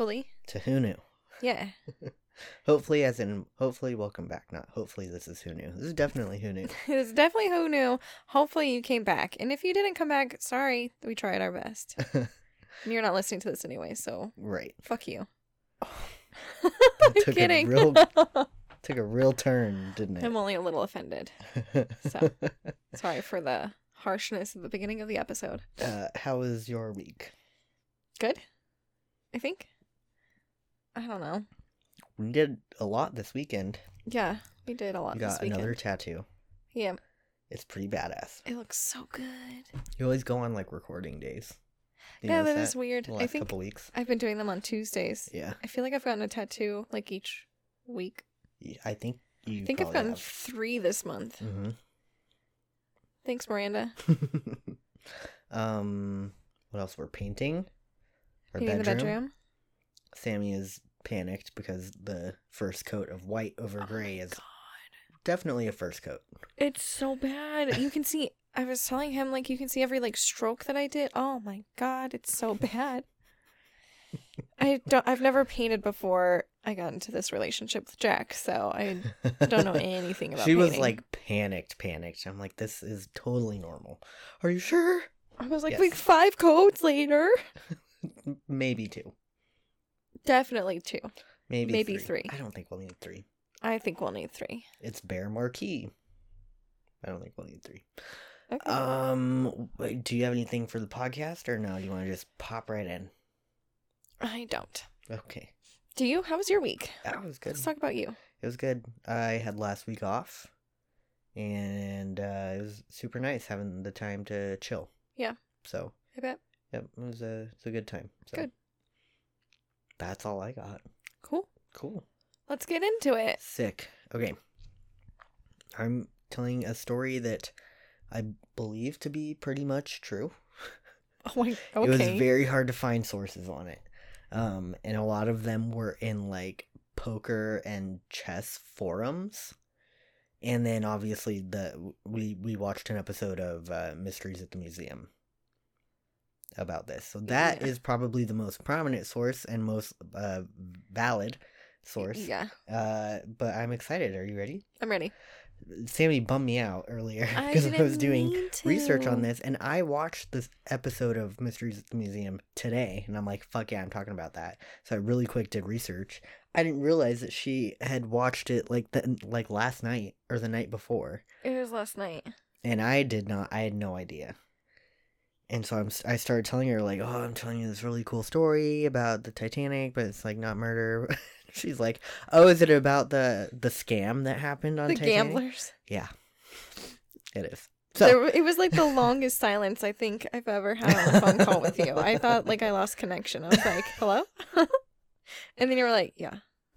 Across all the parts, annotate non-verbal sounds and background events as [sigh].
Hopefully. To Who Knew. Yeah. [laughs] Hopefully, as in, hopefully, welcome back. Not hopefully, this is Who Knew. This is definitely Who Knew. [laughs] this is definitely who knew. Hopefully you came back. And if you didn't come back, sorry. We tried our best. [laughs] and you're not listening to this anyway, so right. fuck you. That I'm took kidding. A real, took a real turn, didn't it? I'm only a little offended. so. Sorry for the harshness at the beginning of the episode. uh, how was your week? Good? I think. I don't know. We did a lot this weekend. Yeah, we did a lot this got weekend. another tattoo. Yeah, It's pretty badass. it looks so good. You always go on like recording days. You yeah, notice that is weird. I think couple weeks. I've been doing them on Tuesdays. Yeah, I feel like I've gotten a tattoo like each week. I think you. I think I've gotten have. three this month. Mhm. Thanks, Miranda. [laughs] um, what else? We're painting. Our Painting bedroom. the bedroom. Sammy is panicked because the first coat of white over Oh gray my is God. definitely a first coat. It's so bad. You can see. I was telling him like you can see every like stroke that I did. Oh my god, it's so bad. I don't. I've never painted before. I got into this relationship with Jack, so I don't know anything about. [laughs] she was like panicked, panicked. I'm like, this is totally normal. Are you sure? I was like, Yes. like five coats later. [laughs] Maybe two. Definitely two. Maybe Maybe three. I don't think we'll need three. I think we'll need three. It's Behr Marquee. I don't think we'll need three. Okay. Um, do you have anything for the podcast or no? Do you want to just pop right in? I don't. Okay, Do you? How was your week? that was good. Let's talk about you. It was good. I had last week off, and uh, it was super nice having the time to chill. Yeah. So, I bet. yep, it was a it's a good time. So, Good. That's all I got. Cool. Cool. Let's get into it. Sick. Okay. I'm telling a story that I believe to be pretty much true. [laughs] Oh my. Okay. It was very hard to find sources on it. Um, and a lot of them were in like poker and chess forums. And then obviously the we we watched an episode of uh, Mysteries at the Museum about this. So that is Yeah. probably the most prominent source and most uh, valid source. Yeah, Uh, but I'm excited. Are you ready? I'm ready. Sammy bummed me out earlier because [laughs] I, didn't was doing research on this, and I watched this episode of Mysteries at the Museum today, and I'm like, "Fuck yeah, I'm talking about that." So I really quick did research. I didn't realize that she had watched it like the like last night or the night before, It was last night. and I did not. I had no idea. And so I'm, I started telling her like, "Oh, I'm telling you this really cool story about the Titanic, but it's like not murder." [laughs] She's like, "Oh, is it about the the scam that happened on The Titanic?" gamblers. Yeah, it is. So There, it was like the longest silence I think I've ever had on a phone call with you. I thought like I lost connection. I was like, "Hello," [laughs] and then you were like, "Yeah, [laughs]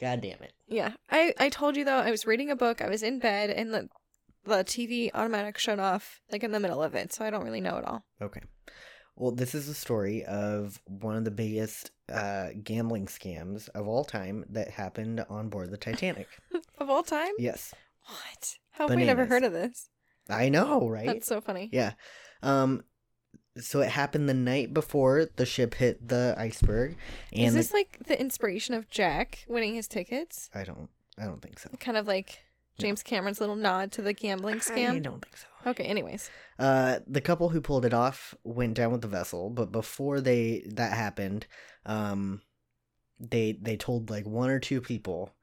God damn it. yeah." I I told you though I was reading a book. I was in bed and the the TV automatic shut off like in the middle of it, so I don't really know it all. Okay. Well, this is a story of one of the biggest uh, gambling scams of all time that happened on board the Titanic. [laughs] Of all time, yes. what? How have we never heard of this? I know, right? That's so funny. Yeah. Um so it happened the night before the ship hit the iceberg and Is the- this like the inspiration of Jack winning his tickets? I don't I don't think so. Kind of like James Cameron's little nod to the gambling scam? I don't think so. Okay, anyways. Uh, the couple who pulled it off went down with the vessel, but before they that happened, um, they they told like one or two people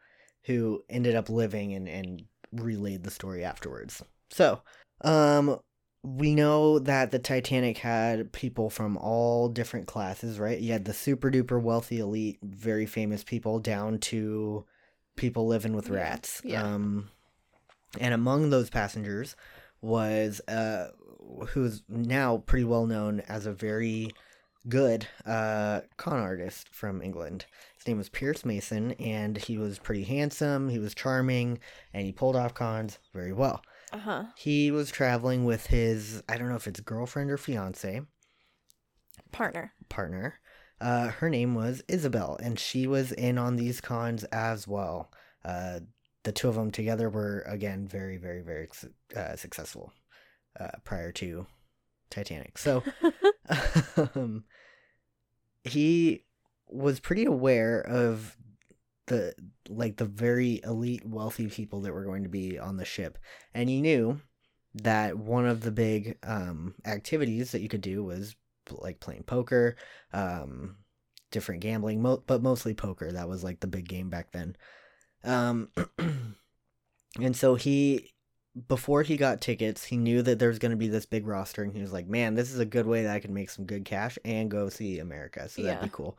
who ended up living and and relayed the story afterwards. So, um, we know that the Titanic had people from all different classes, right? You had the super duper wealthy elite, very famous people, down to people living with rats. yeah. Um, and among those passengers was uh who's now pretty well known as a very good uh con artist from England. His name was Pierce Mason and he was pretty handsome, he was charming, and he pulled off cons very well. Uh huh. He was traveling with his I don't know if it's girlfriend or fiance Partner. partner. Uh her name was Isabel and she was in on these cons as well. Uh the two of them together were again very very very uh, successful uh, prior to Titanic. So [laughs] um, he was pretty aware of the like the very elite wealthy people that were going to be on the ship and he knew that one of the big um activities that you could do was like playing poker um different gambling mo- but mostly poker that was like the big game back then um [clears throat] and so he before he got tickets he knew that there was going to be this big roster and he was like man this is a good way that i can make some good cash and go see america so that'd Yeah. be cool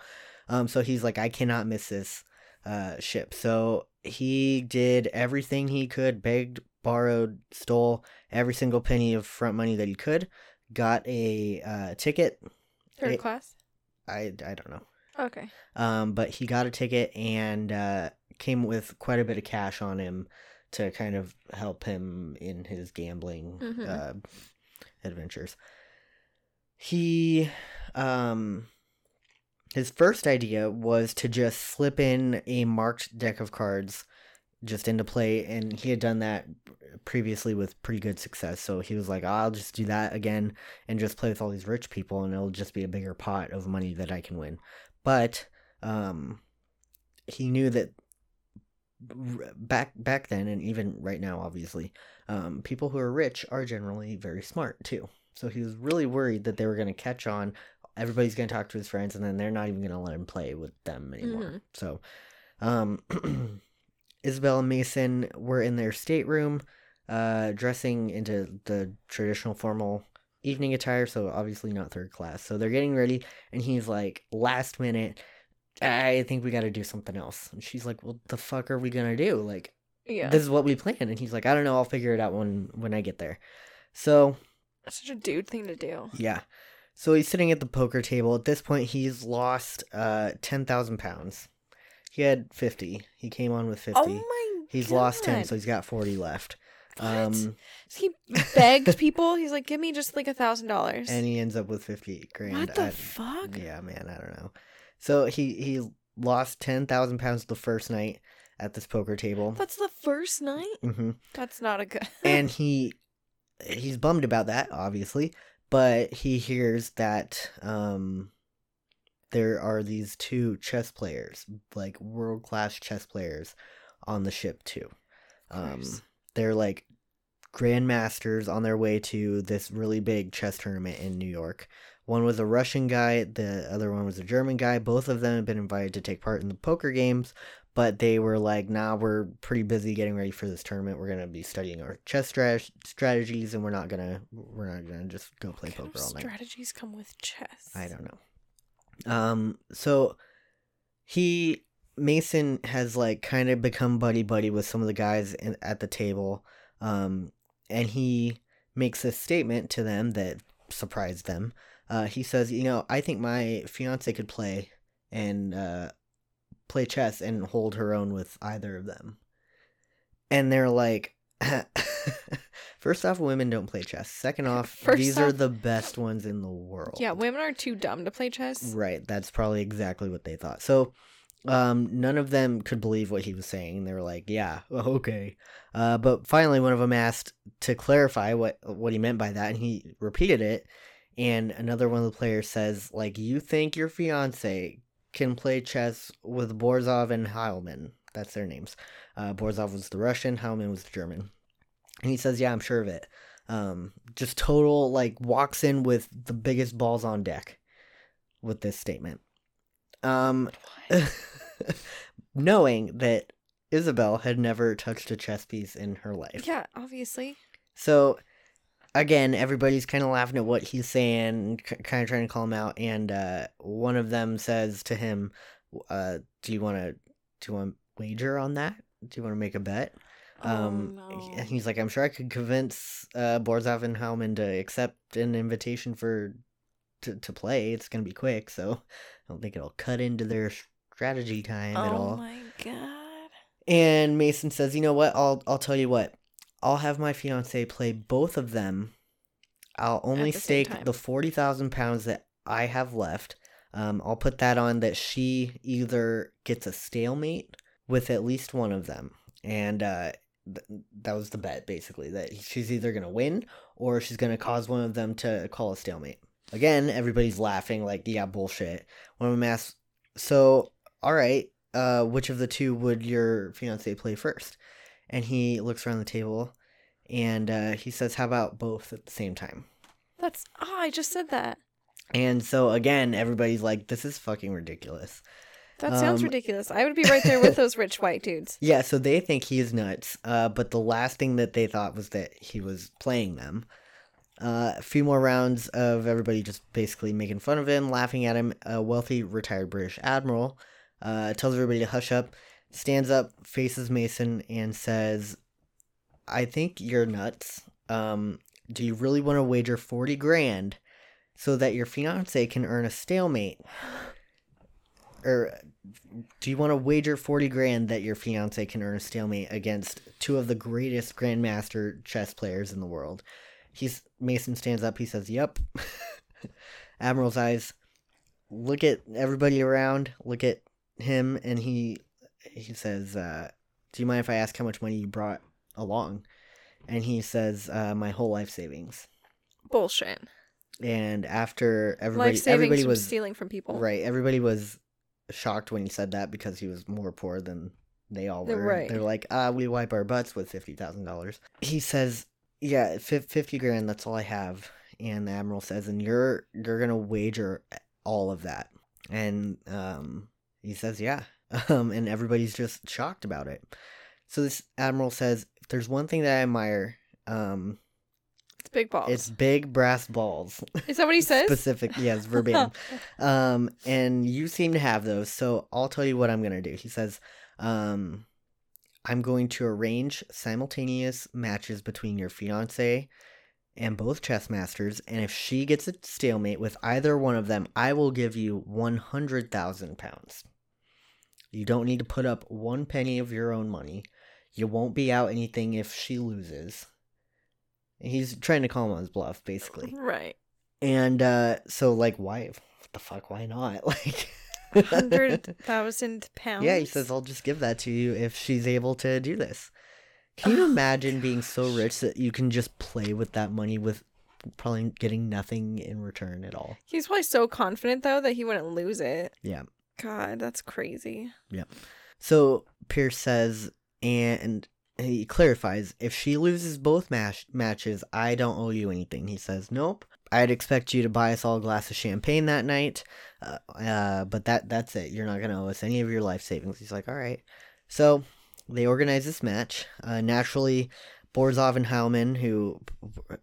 um so he's like i cannot miss this uh ship so he did everything he could begged borrowed stole every single penny of front money that he could got a uh ticket Third It- class. i i don't know Okay. um, but he got a ticket and uh, came with quite a bit of cash on him to kind of help him in his gambling Mhm. uh, adventures. He, um, his first idea was to just slip in a marked deck of cards just into play, and he had done that previously with pretty good success. So he was like, "I'll just do that again and just play with all these rich people, and it'll just be a bigger pot of money that I can win." But um, he knew that back back then, and even right now, obviously, um, people who are rich are generally very smart too. So he was really worried that they were going to catch on. Everybody's going to talk to his friends, and then they're not even going to let him play with them anymore. Mhm. So, um, [clears throat] Isabel and Mason were in their stateroom, uh, dressing into the traditional formal evening attire. So obviously not third class. So they're getting ready, and he's like, last minute. I think we got to do something else. And she's like, "Well, the fuck are we gonna do? Like, Yeah. this is what we planned." And he's like, "I don't know. I'll figure it out when when I get there." So That's such a dude thing to do. yeah. So he's sitting at the poker table. At this point, he's lost uh ten thousand pounds. He had fifty. He came on with fifty. Oh my he's lost ten, so he's got forty left. Um, he begged people. He's like, give me just like a thousand dollars. and he ends up with fifty grand. What the I- fuck? Yeah, man, I don't know. So he he lost ten thousand pounds the first night at this poker table. That's the first night. hmm That's not a good. [laughs] and he he's bummed about that obviously but he hears that um there are these two chess players like world class chess players on the ship too um. They're like grandmasters on their way to this really big chess tournament in New York. One was a Russian guy, the other one was a German guy. Both of them had been invited to take part in the poker games, but they were like, "Nah, we're pretty busy getting ready for this tournament. We're gonna be studying our chess strat- strategies, and we're not gonna we're not gonna just go play poker all night." strategies come with chess? I don't know. Um, so he Mason has like kind of become buddy buddy with some of the guys in, at the table, um, and he makes a statement to them that surprised them. Uh, he says, "You know, I think my fiance could play and uh, play chess and hold her own with either of them." And they're like, [laughs] first off, women don't play chess. Second off, [laughs] First these are the best ones in the world. Yeah, women are too dumb to play chess. Right, that's probably exactly what they thought. So, um, none of them could believe what he was saying. They were like, "Yeah, [laughs] okay." Uh, but finally, one of them asked to clarify what what he meant by that, and he repeated it. And another one of the players says, "Like, you think your fiance can play chess with Borzov and Heilman? That's their names. Uh, Borzov was the Russian, Heilman was the German." And he says, "Yeah, I'm sure of it." Um, just total like walks in with the biggest balls on deck with this statement. Um, [laughs] knowing that Isabel had never touched a chess piece in her life. Yeah, obviously. So, again, everybody's kind of laughing at what he's saying, kind of trying to call him out. And uh, one of them says to him, uh, "Do you want to? Do you want wager on that? Do you want to make a bet?" Um, oh, no. and he's like, "I'm sure I could convince uh, Borzov and Hellman to accept an invitation for to to play. It's gonna be quick, so I don't think it'll cut into their strategy time at all. oh my god. And Mason says, "You know what? I'll I'll tell you what. I'll have my fiance play both of them. I'll only the stake the forty thousand pounds that I have left. Um, I'll put that on that she either gets a stalemate with at least one of them, and uh, th- that was the bet basically that she's either gonna win or she's gonna cause one of them to call a stalemate. Again, everybody's laughing like, yeah, bullshit. One of them asks, so all right, uh, which of the two would your fiance play first? And he looks around the table, and uh, he says, how about both at the same time? That's oh, I just said that. And so again, everybody's like, this is fucking ridiculous. That sounds Um, ridiculous. I would be right there with those rich white dudes. [laughs] Yeah, so they think he is nuts. Uh, but the last thing that they thought was that he was playing them. Uh, a few more rounds of everybody just basically making fun of him, laughing at him. A wealthy retired British admiral uh, tells everybody to hush up, stands up, faces Mason, and says, I think you're nuts. Um, do you really want to wager 40 grand so that your fiance can earn a stalemate? Or do you want to wager 40 grand that your fiance can earn a stalemate against two of the greatest grandmaster chess players in the world? He's Mason stands up, he says, "Yep." [laughs] Admiral's eyes look at everybody around, look at him and he he says, uh, "Do you mind if I ask how much money you brought along?" And he says, uh, "My whole life savings." Bullshit. And after everybody Life savings everybody from was stealing from people. Right. Everybody was shocked when he said that because he was more poor than they all were. right. They're like, ah, we wipe our butts with fifty thousand dollars. He says, "Yeah, fifty grand. That's all I have." And the admiral says, "And you're you're gonna wager all of that." And um, he says, "Yeah." [laughs] Um, and everybody's just shocked about it. So this admiral says, "If there's one thing that I admire, um, It's big balls. it's big brass balls." [laughs] Is that what he says? Specific, yes, verbatim. [laughs] Um, and you seem to have those, so I'll tell you what I'm gonna do. He says, um, I'm going to arrange simultaneous matches between your fiance and both chess masters, and if she gets a stalemate with either one of them, I will give you one hundred thousand pounds. You don't need to put up one penny of your own money. You won't be out anything if she loses. He's trying to call him on his bluff, basically. right. And uh so like why what the fuck why not? [laughs] Like Hundred thousand pounds. [laughs] Yeah, he says I'll just give that to you if she's able to do this. Can you Oh, imagine being so rich that you can just play with that money with probably getting nothing in return at all? He's probably so confident though that he wouldn't lose it. Yeah. God, that's crazy. Yeah. So Pierce says and he clarifies if she loses both match- matches, I don't owe you anything. He says, "Nope. I'd expect you to buy us all a glass of champagne that night, uh, uh, but that that's it. You're not gonna owe us any of your life savings." He's like, "All right." So they organize this match. Uh, naturally, Borzov and Howman, who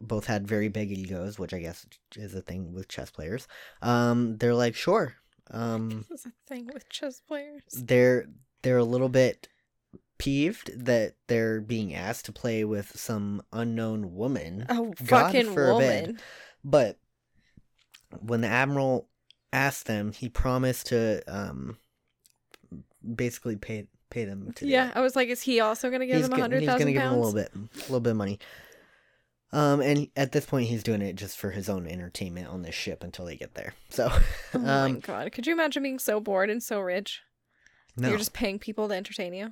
both had very big egos, which I guess is a thing with chess players, um, they're like, "Sure." Um, [laughs] This is a thing with chess players. they're they're a little bit peeved that they're being asked to play with some unknown woman. Oh, God fucking forbid. woman. But when the admiral asked them, he promised to um basically pay pay them to Yeah. I was like, is he also gonna give he's him a hundred thousand? he's gonna give him a little bit a little bit of money. Um, and at this point, he's doing it just for his own entertainment on this ship until they get there. So, [laughs] Oh my um, god, could you imagine being so bored and so rich? no, You're just paying people to entertain you.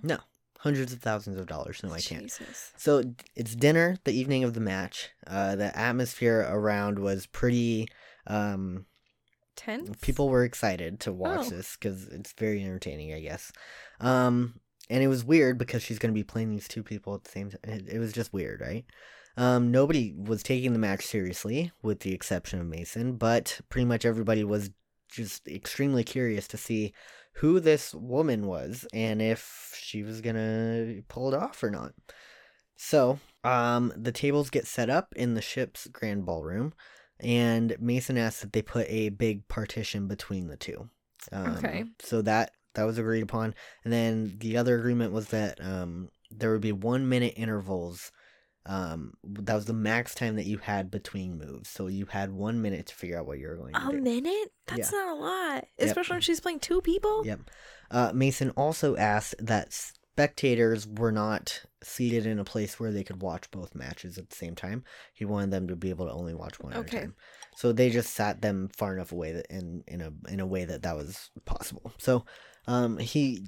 Hundreds of thousands of dollars. No, I can't. Jesus. So it's dinner the evening of the match. Uh, the atmosphere around was pretty. Um, Tense. people were excited to watch Oh. this because it's very entertaining, I guess. Um, and it was weird because she's going to be playing these two people at the same time. It, it was just weird, right? Um, nobody was taking the match seriously, with the exception of Mason, but pretty much everybody was just extremely curious to see who this woman was and if she was gonna pull it off or not. So, um, the tables get set up in the ship's grand ballroom, and Mason asks that they put a big partition between the two. Um, Okay. So that that was agreed upon, and then the other agreement was that um, there would be one minute intervals. Um, that was the max time that you had between moves. So you had one minute to figure out what you were going to A do. A minute? That's Yeah. not a lot. Yep. Especially when she's playing two people. Yep. Uh, Mason also asked that spectators were not seated in a place where they could watch both matches at the same time. He wanted them to be able to only watch one at a time. So they just sat them far enough away that in in a in a way that that was possible. So, um, he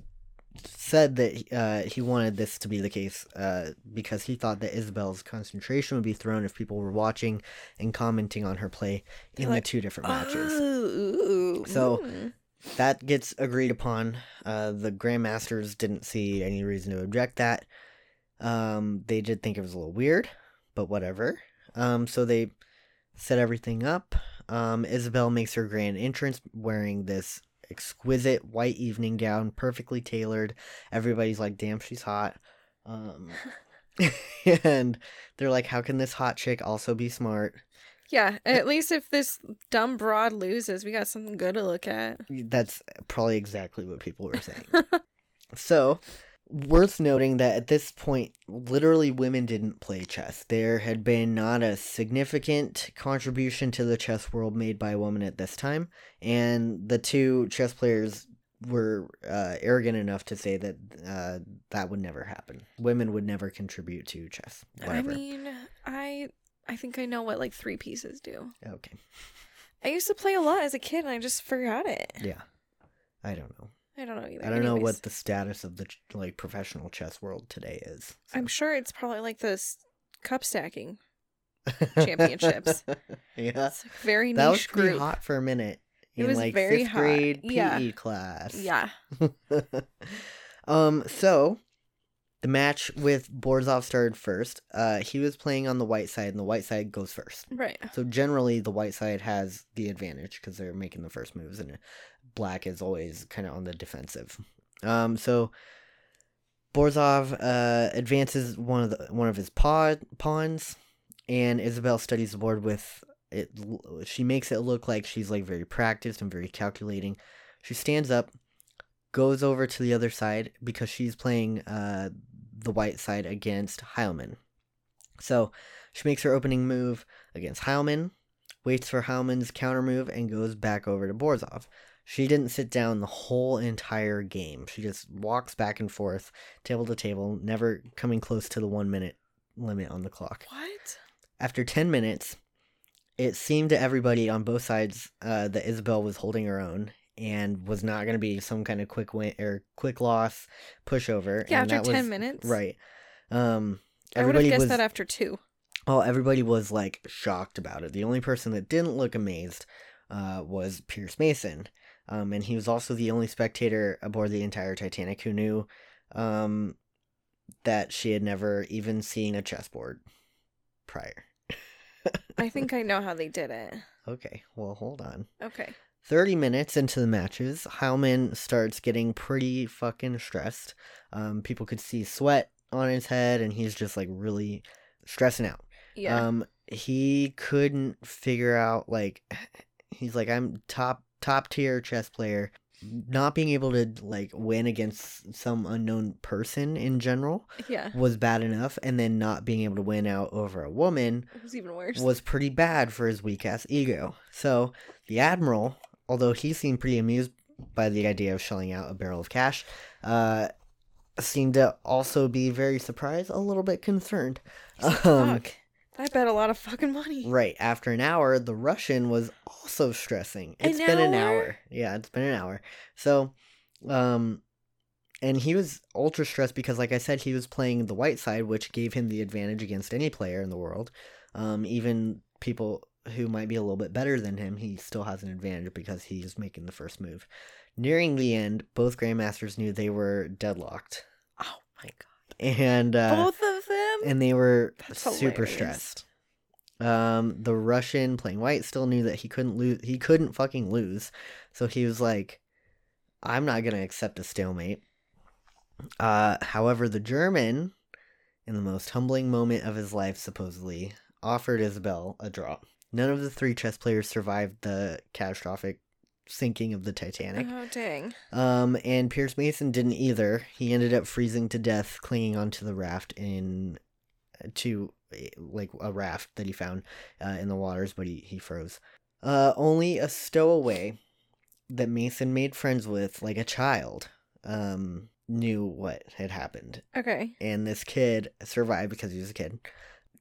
said that uh, he wanted this to be the case uh, because he thought that Isabel's concentration would be thrown if people were watching and commenting on her play in like, the two different matches. Oh, ooh, So- mm. that gets agreed upon. Uh, the Grandmasters didn't see any reason to object that. Um, they did think it was a little weird, but whatever. Um, so they set everything up. Um, Isabel makes her grand entrance wearing this exquisite white evening gown, perfectly tailored. Everybody's like, "Damn, she's hot." Um, [laughs] [laughs] and they're like, "How can this hot chick also be smart?" yeah. At least if this dumb broad loses, we got something good to look at. That's probably exactly what people were saying. [laughs] so, worth noting that at this point, literally women didn't play chess. There had been not a significant contribution to the chess world made by a woman at this time, and the two chess players were uh, arrogant enough to say that uh, that would never happen. Women would never contribute to chess. Whatever. I mean, I I think I know what like three pieces do. okay. I used to play a lot as a kid, and I just forgot it. Yeah. I don't know. I don't know either. I don't know what the status of the like professional chess world today is. I'm sure it's probably like this cup stacking. [laughs] championships. yeah. It's like very That was pretty group. hot for a minute. It in was like very fifth hot. grade PE Yeah. class. Yeah. [laughs] um, so the match with Borzov started first. Uh he was playing on the white side and the white side goes first. Right. So generally the white side has the advantage because they're making the first moves and black is always kind of on the defensive. Um so Borzov uh advances one of the one of his pawn pawns and Isabel studies the board with it she makes it look like she's like very practiced and very calculating. She stands up, goes over to the other side because she's playing uh the white side against Heilman. So she makes her opening move against Heilman, waits for Heilman's counter move, and goes back over to Borzov. She didn't sit down the whole entire game. She just walks back and forth, table to table, never coming close to the one minute limit on the clock. What? After 10 minutes, it seemed to everybody on both sides uh, that Isabel was holding her own and was not going to be some kind of quick win or quick loss pushover. Yeah, and after 10 was- minutes? Right. Um, I would have everybody guessed was that after two. well, everybody was like shocked about it. The only person that didn't look amazed uh, was Pierce Mason, um, and he was also the only spectator aboard the entire Titanic who knew um, that she had never even seen a chessboard prior. I think I [laughs] know how they did it. Okay, well, hold on. Okay. 30 minutes into the matches, Heilman starts getting pretty fucking stressed. Um, people could see sweat on his head, and he's just like really stressing out. Yeah. Um, he couldn't figure out like [sighs] he's like I'm top top tier chess player. Not being able to like win against some unknown person in general yeah. was bad enough, and then not being able to win out over a woman It was even worse. was pretty bad for his weak ass ego. So the admiral, although he seemed pretty amused by the idea of shelling out a barrel of cash, uh, seemed to also be very surprised, a little bit concerned. Um, Fuck. I bet a lot of fucking money. Right after an hour, the Russian was also stressing. An It's been an hour? hour. Yeah, it's been an hour. So, um, and he was ultra stressed because, like I said, he was playing the white side, which gave him the advantage against any player in the world. Um, even people who might be a little bit better than him, he still has an advantage because he's making the first move. Nearing the end, both grandmasters knew they were deadlocked, Oh my god. and uh, Both of them? and they were That's super hilarious. stressed. Um, the Russian playing white still knew that he couldn't lose. He couldn't fucking lose, so he was like, "I'm not gonna accept a stalemate." Uh, however, the German, in the most humbling moment of his life, supposedly offered Isabel a draw. None of the three chess players survived the catastrophic sinking of the Titanic. Oh dang. Um, and Pierce Mason didn't either. He ended up freezing to death, clinging onto the raft in to eh, like a raft that he found uh, in the waters, but he he froze. Uh, only a stowaway that Mason made friends with, like a child, um, knew what had happened, Okay. and this kid survived because he was a kid.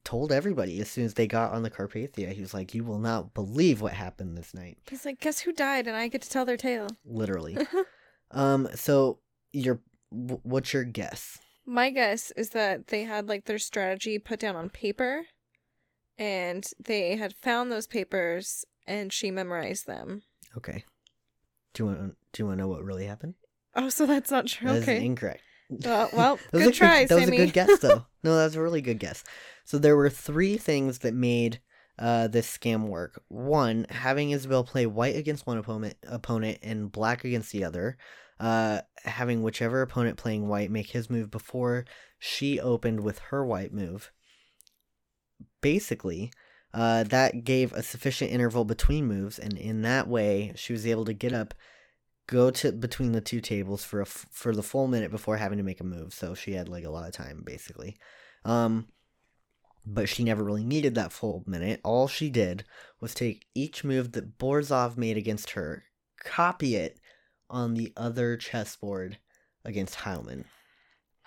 Told everybody as soon as they got on the Carpathia, he was like, "You will not believe what happened this night." He's like, guess who died? And I get to tell their tale. literally. [laughs] um, so your w- what's your guess? My guess is that they had like their strategy put down on paper and they had found those papers and she memorized them. Okay. Do you want do you want to know what really happened? Oh, so that's not true. That is okay. incorrect. Uh, well, [laughs] good a try, That was a good guess, though. [laughs] no, that was a really good guess. So there were three things that made uh, this scam work. One, having Isabel play white against one opponent, opponent and black against the other. Uh, having whichever opponent playing white make his move before she opened with her white move. Basically, uh, that gave a sufficient interval between moves, and in that way, she was able to get up go to between the two tables for a f- for the full minute before having to make a move. So she had like a lot of time basically. Um but she never really needed that full minute. All she did was take each move that Borzov made against her, copy it on the other chessboard against Heilman.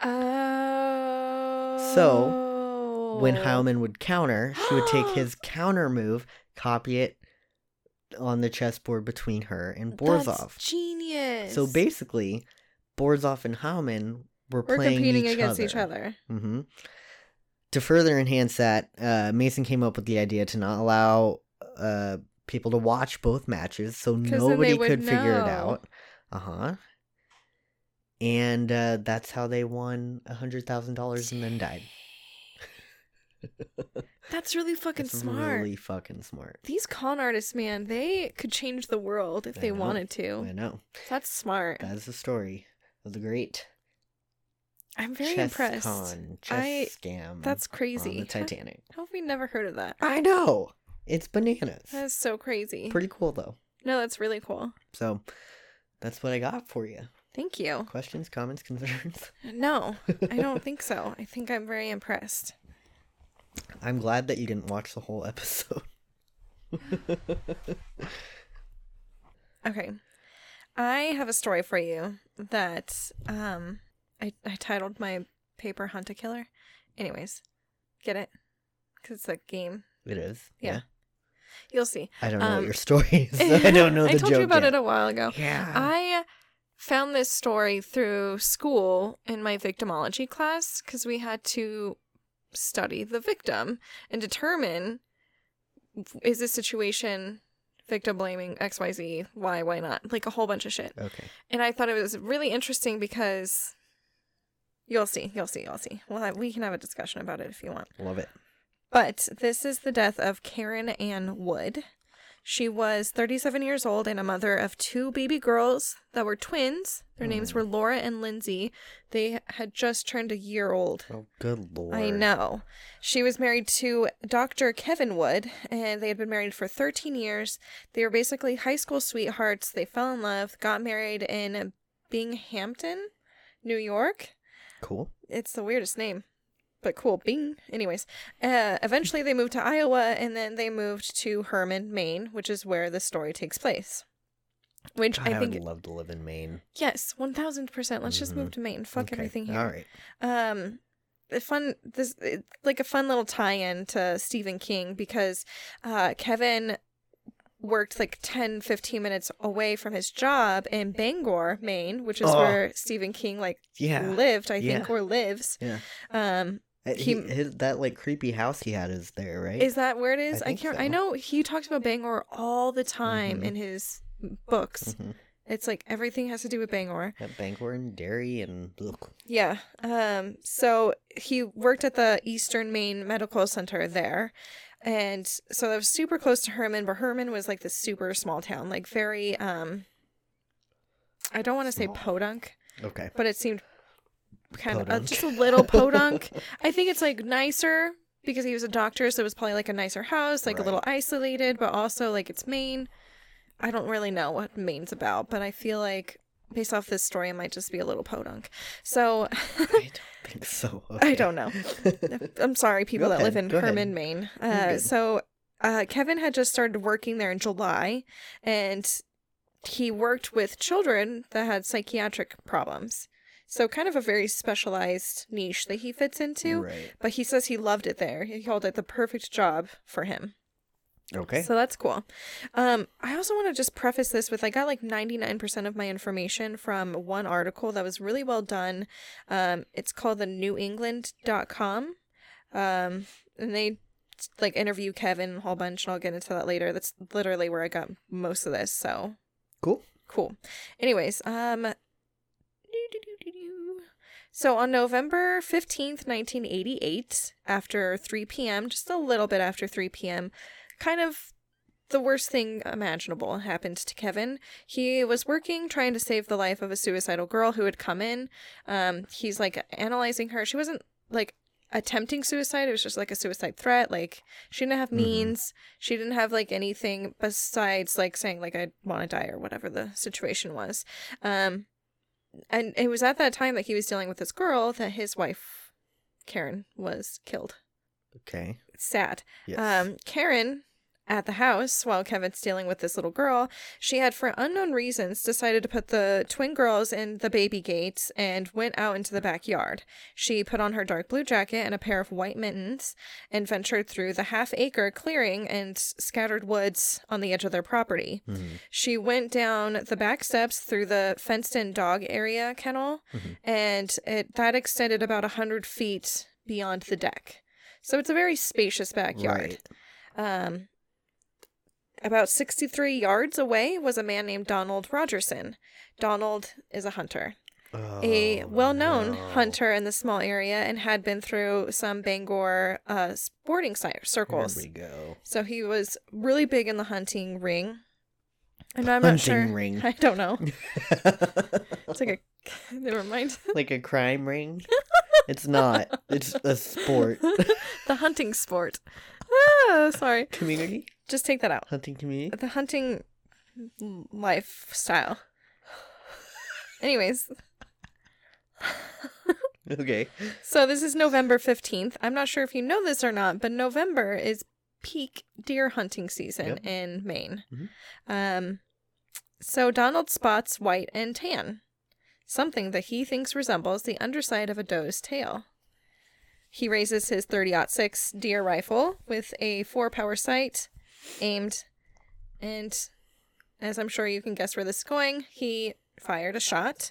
Oh. So when Heilman would counter, she would take [gasps] his counter move, copy it on the chessboard between her and Borzov. That's genius. So basically, Borzov and Hauman were we're playing competing each against other. each other. hmm To further enhance that, uh, Mason came up with the idea to not allow uh, people to watch both matches, so nobody could figure it out. Uh huh. And uh, that's how they won a hundred thousand dollars and then died. [laughs] That's really fucking It's smart. really fucking smart. These con artists, man, they could change the world if I they know. wanted to. I know. That's smart. That is the story of the great I'm very chess impressed. con, chess I- scam. That's on crazy. the Titanic. How have we never heard of that? I know. It's bananas. That is so crazy. Pretty cool though. no, that's really cool. So that's what I got for you. Thank you. Questions, comments, concerns? No, I don't [laughs] think so. I think I'm very impressed. I'm glad that you didn't watch the whole episode. Okay. I have a story for you that um I, I titled my paper Hunt a Killer. Anyways, get it? Because it's a game. It is. Yeah. You'll see. I don't know Um, what your story is. so [laughs] [laughs] I don't know the I told you about yet. it a while ago. Yeah. I found this story through school in my victimology class because we had to study the victim and determine is this situation victim blaming XYZ, why, why not? Like a whole bunch of shit. okay. And I thought it was really interesting because you'll see, you'll see, you'll see. Well, I- we can have a discussion about it if you want. Love it. But this is the death of Karen Ann Wood. She was 37 years old and a mother of two baby girls that were twins. Their names were mm. Laura and Lindsay. They had just turned a year old. Oh, good lord. I know. She was married to Dr. Kevin Wood, and they had been married for 13 years. They were basically high school sweethearts. They fell in love, got married in Binghamton, New York Cool. it's the weirdest name but cool bing anyways uh, eventually they moved to iowa and then they moved to hermon maine which is where the story takes place which God, i I, think would love to live in Maine. yes 1000% let's just Mhm. move to maine fuck Okay. everything here All right. um fun this it- like a fun little tie-in to stephen king because uh kevin worked like 10 15 minutes away from his job in bangor maine which is Oh. where stephen king like Yeah. lived i think or lives Yeah. um He- he, his, that like creepy house he had is there, right? Is that where it is? I I, can't. so. I know he talks about Bangor all the time Mhm. in his books. Mhm. It's like everything has to do with Bangor. At Bangor and Derry and ugh. Yeah. Um. So he worked at the Eastern Maine Medical Center there, and so that was super close to Hermon. But Hermon was like this super small town, like very um. I don't want to say podunk, okay. but it seemed kind of uh, just a little podunk. [laughs] I think it's like nicer because he was a doctor, so it was probably like a nicer house, like a little isolated, but also like it's Maine. I don't really know what Maine's about, but I feel like based off this story, it might just be a little podunk. So I don't [laughs] think so. I don't know. [laughs] I'm sorry, people that live in go ahead. Hermon, Maine. Uh, so uh, Kevin had just started working there in July, and he worked with children that had psychiatric problems. So kind of a very specialized niche that he fits into. Right. But he says he loved it there. He called it the perfect job for him. Okay. So that's cool. Um, I also want to just preface this with I got like 99% of my information from one article that was really well done. Um, it's called the newengland.com. Um, and they like interview Kevin a whole bunch, and I'll get into that later. That's literally where I got most of this. So cool. cool. Anyways, um, so on November 15th, 1988, after 3 p.m., just a little bit after 3 p.m., kind of the worst thing imaginable happened to Kevin. He was working trying to save the life of a suicidal girl who had come in. Um, he's like analyzing her. She wasn't like attempting suicide. It was just like a suicide threat. Like she didn't have Mhm. means. She didn't have like anything besides like saying like I want to die or whatever the situation was. Um, and it was at that time that he was dealing with this girl that his wife Karen was killed. Okay. Sad. Yes. Um, Karen at the house while Kevin's dealing with this little girl, she had, for unknown reasons, decided to put the twin girls in the baby gates and went out into the backyard. She put on her dark blue jacket and a pair of white mittens and ventured through the half acre clearing and scattered woods on the edge of their property. Mhm. She went down the back steps through the fenced in dog area kennel, Mhm. and it that extended about a hundred feet beyond the deck. So it's a very spacious backyard. Right. Um, about 63 yards away was a man named Donald Rogerson. Donald is a hunter, a Oh, well known no. hunter in the small area, and had been through some Bangor uh, sporting ci- circles. Here we go. So he was really big in the hunting ring. And I'm not Hunting sure. ring. [laughs] I don't know. [laughs] It's like a. [laughs] Never mind. like a crime ring. It's not. It's a sport. the hunting sport. Ah, sorry. Community Just take that out. hunting community. The hunting lifestyle. Anyways, [laughs] Okay. so this is November 15th. I'm not sure if you know this or not, but November is peak deer hunting season Yep. in Maine. Mhm. Um, so Donald spots white and tan, something that he thinks resembles the underside of a doe's tail. He raises his 30-06 deer rifle with a four-power sight, aimed, and as I'm sure you can guess where this is going, he fired a shot.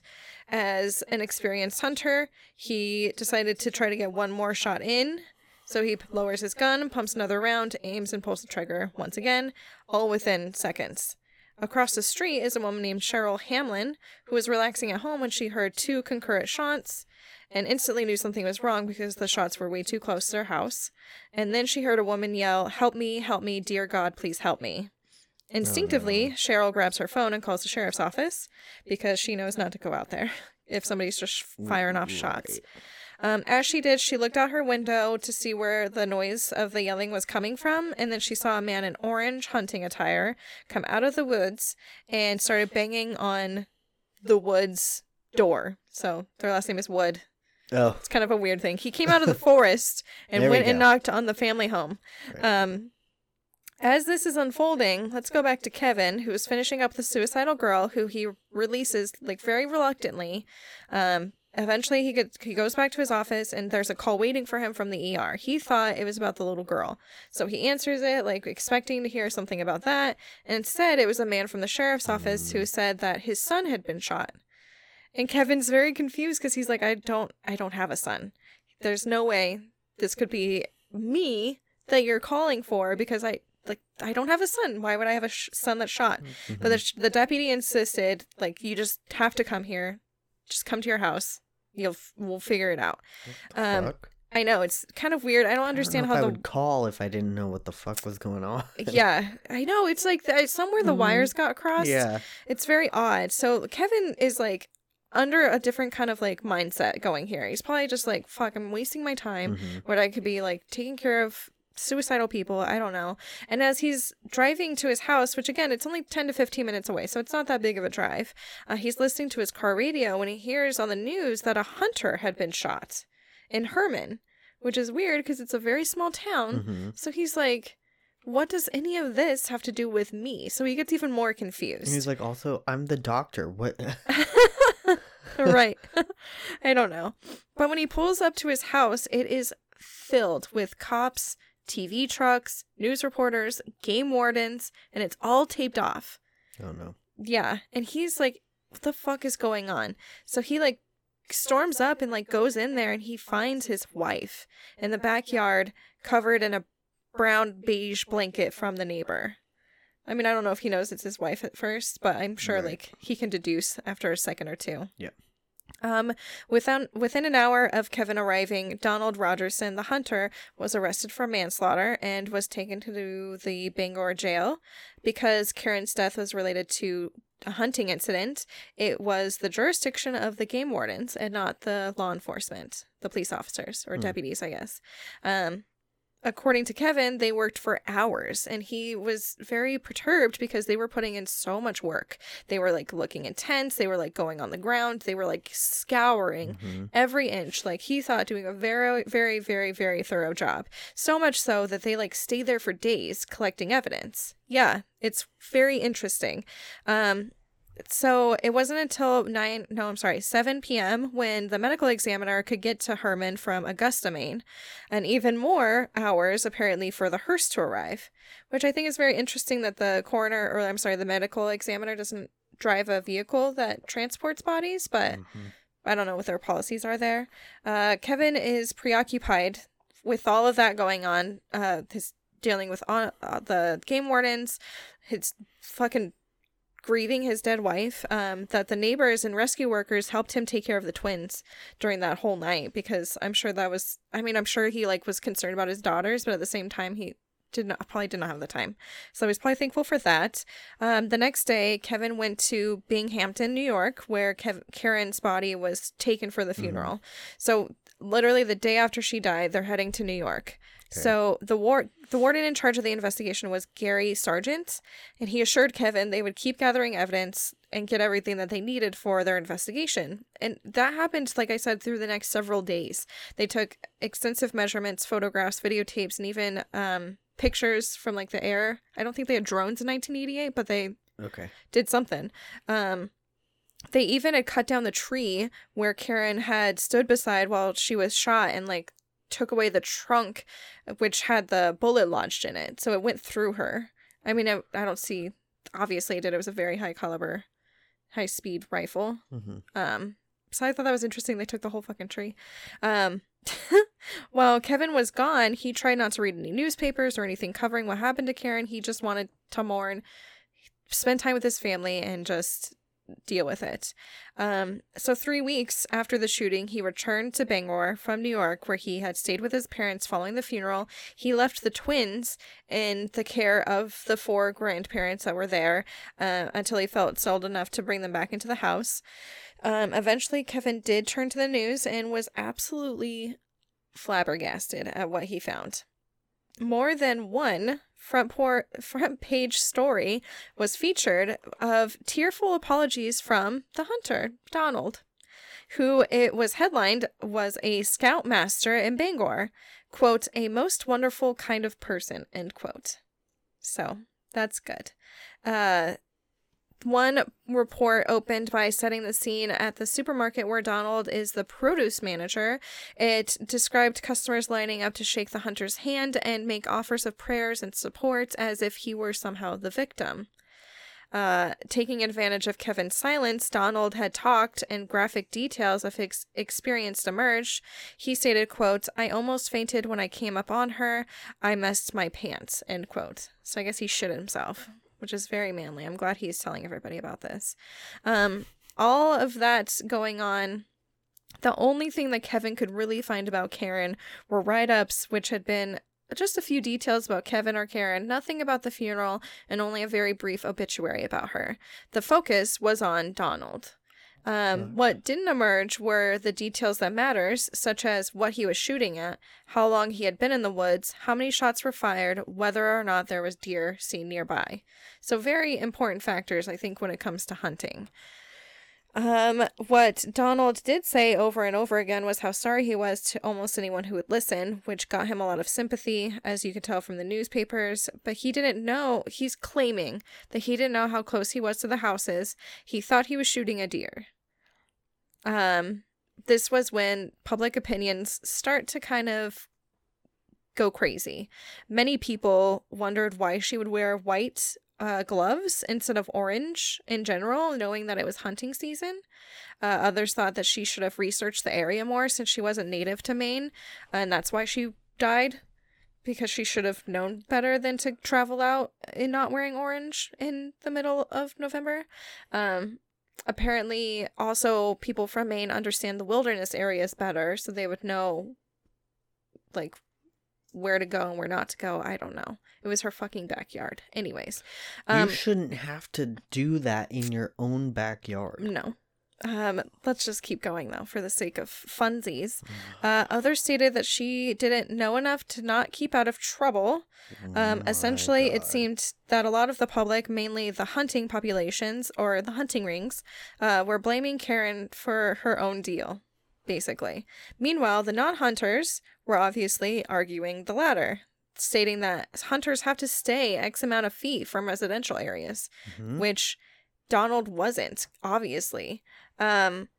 As an experienced hunter, he decided to try to get one more shot in. So he lowers his gun, pumps another round, aims, and pulls the trigger once again, all within seconds. Across the street is a woman named Cheryl Hamlin, who was relaxing at home when she heard two concurrent shots and instantly knew something was wrong because the shots were way too close to their house. And then she heard a woman yell, Help me, help me, dear God, please help me. Instinctively, oh, Cheryl grabs her phone and calls the sheriff's office because she knows not to go out there [laughs] if somebody's just firing off shots. Um, as she did, she looked out her window to see where the noise of the yelling was coming from, and then she saw a man in orange hunting attire come out of the woods and started banging on the woods door. So their last name is Wood. Oh, It's kind of a weird thing. He came out of the [laughs] forest and There we went and knocked on the family home. Right. Um, as this is unfolding, let's go back to Kevin, who is finishing up the suicidal girl, who he releases like very reluctantly. Um, eventually, he gets he goes back to his office, and there's a call waiting for him from the ER. He thought it was about the little girl, so he answers it, like expecting to hear something about that. And instead, it was a man from the sheriff's office who said that his son had been shot. And Kevin's very confused because he's like, I don't, I don't have a son. There's no way this could be me that you're calling for because I like I don't have a son. Why would I have a sh- son that's shot? But the, sh- the deputy insisted, like, you just have to come here. Just come to your house. You'll we'll figure it out. um, fuck? I know it's kind of weird. I don't I don't understand how I would call if I didn't know what the fuck was going on. [laughs] yeah I know it's like the, somewhere the Mhm. wires got crossed. yeah. It's very odd. So Kevin is like under a different kind of like mindset going here. He's probably just like, fuck, I'm wasting my time Mhm. when I could be like taking care of suicidal people. I don't know. And as he's driving to his house, which again, it's only 10 to 15 minutes away, so it's not that big of a drive, uh, he's listening to his car radio when he hears on the news that a hunter had been shot in Hermon, which is weird because it's a very small town. Mhm. So he's like, what does any of this have to do with me? So he gets even more confused. And he's like, also, I'm the doctor. What? [laughs] right. [laughs] [laughs] I don't know. But when he pulls up to his house, it is filled with cops, TV trucks, news reporters, game wardens, and it's all taped off. Oh no. Yeah. And he's like, what the fuck is going on? So he like storms up and like goes in there and he finds his wife in the backyard covered in a brown beige blanket from the neighbor. I mean, I don't know if he knows it's his wife at first, but I'm sure Right. like he can deduce after a second or two. Yeah. Um, within within an hour of Kevin arriving, Donald Rogerson, the hunter, was arrested for manslaughter and was taken to the Bangor jail because Karen's death was related to a hunting incident. It was the jurisdiction of the game wardens and not the law enforcement, the police officers or Hmm. deputies, I guess. Um, according to Kevin, they worked for hours and he was very perturbed because they were putting in so much work. They were like looking intense, they were like going on the ground, they were like scouring hmm every inch. Like he thought doing a very, very, very, very thorough job. So much so that they like stayed there for days collecting evidence. Yeah, it's very interesting. Um, so it wasn't until nine, no, I'm sorry, 7 p.m. when the medical examiner could get to Hermon from Augusta, Maine, and even more hours apparently for the hearse to arrive, which I think is very interesting that the coroner, or I'm sorry, the medical examiner doesn't drive a vehicle that transports bodies, but Mhm. I don't know what their policies are there. Uh, Kevin is preoccupied with all of that going on. Uh, his dealing with uh, uh, the game wardens, his fucking grieving his dead wife. Um, that the neighbors and rescue workers helped him take care of the twins during that whole night because I'm sure that was. I mean, I'm sure he like was concerned about his daughters, but at the same time he did not probably did not have the time. So he's probably thankful for that. Um, the next day, Kevin went to Binghamton, New York, where Kev- Karen's body was taken for the funeral. So literally the day after she died, they're heading to New York. Okay. So the war the warden in charge of the investigation was Gary Sargent, and he assured Kevin they would keep gathering evidence and get everything that they needed for their investigation. And that happened, like I said, through the next several days. They took extensive measurements, photographs, videotapes, and even um, pictures from like the air. I don't think they had drones in 1988, but they Okay. did something. Um, they even had cut down the tree where Karen had stood beside while she was shot and like took away the trunk, which had the bullet lodged in it. So it went through her. I mean, I, I don't see. Obviously, it did. It was a very high caliber, high speed rifle. hmm Um, so I thought that was interesting. They took the whole fucking tree. Um, [laughs] while Kevin was gone, he tried not to read any newspapers or anything covering what happened to Karen. He just wanted to mourn, spend time with his family, and just deal with it. Um, so three weeks after the shooting, he returned to Bangor from New York, where he had stayed with his parents following the funeral. He left the twins in the care of the four grandparents that were there uh, until he felt settled enough to bring them back into the house. Um, eventually, Kevin did turn to the news and was absolutely flabbergasted at what he found. More than one front por- front page story was featured of tearful apologies from the hunter, Donald, who it was headlined was a scoutmaster in Bangor, quote, a most wonderful kind of person, end quote. So that's good. Uh one report opened by setting the scene at the supermarket where Donald is the produce manager. It described customers lining up to shake the hunter's hand and make offers of prayers and support as if he were somehow the victim. Uh, taking advantage of Kevin's silence, Donald had talked and graphic details of his experience emerged. He stated, quote, I almost fainted when I came up on her. I messed my pants, end quote. So I guess he shit himself, which is very manly. I'm glad he's telling everybody about this. Um, all of that going on. The only thing that Kevin could really find about Karen were write ups, which had been just a few details about Kevin or Karen, nothing about the funeral, and only a very brief obituary about her. The focus was on Donald. Um. What didn't emerge were the details that matters, such as what he was shooting at, how long he had been in the woods, how many shots were fired, whether or not there was deer seen nearby. So very important factors, I think, when it comes to hunting. Um, what Donald did say over and over again was how sorry he was to almost anyone who would listen, which got him a lot of sympathy, as you could tell from the newspapers. But he didn't know, he's claiming that he didn't know how close he was to the houses. He thought he was shooting a deer. Um, this was when public opinions start to kind of go crazy. Many people wondered why she would wear white uh, gloves instead of orange in general, knowing that it was hunting season. Uh, others thought that she should have researched the area more since she wasn't native to Maine, and that's why she died because she should have known better than to travel out in not wearing orange in the middle of November. Um, apparently, also people from Maine understand the wilderness areas better, so they would know, like, where to go and where not to go. I don't know. It was her fucking backyard. Anyways, um, you shouldn't have to do that in your own backyard. no. Um, let's just keep going though, for the sake of funsies. [sighs] Uh, others stated that she didn't know enough to not keep out of trouble. Um, My essentially, it seemed that a lot of the public, mainly the hunting populations or the hunting rings, uh, were blaming Karen for her own deal, basically. Meanwhile, the non hunters were obviously arguing the latter, stating that hunters have to stay X amount of feet from residential areas, Mhm. which Donald wasn't, obviously. Um,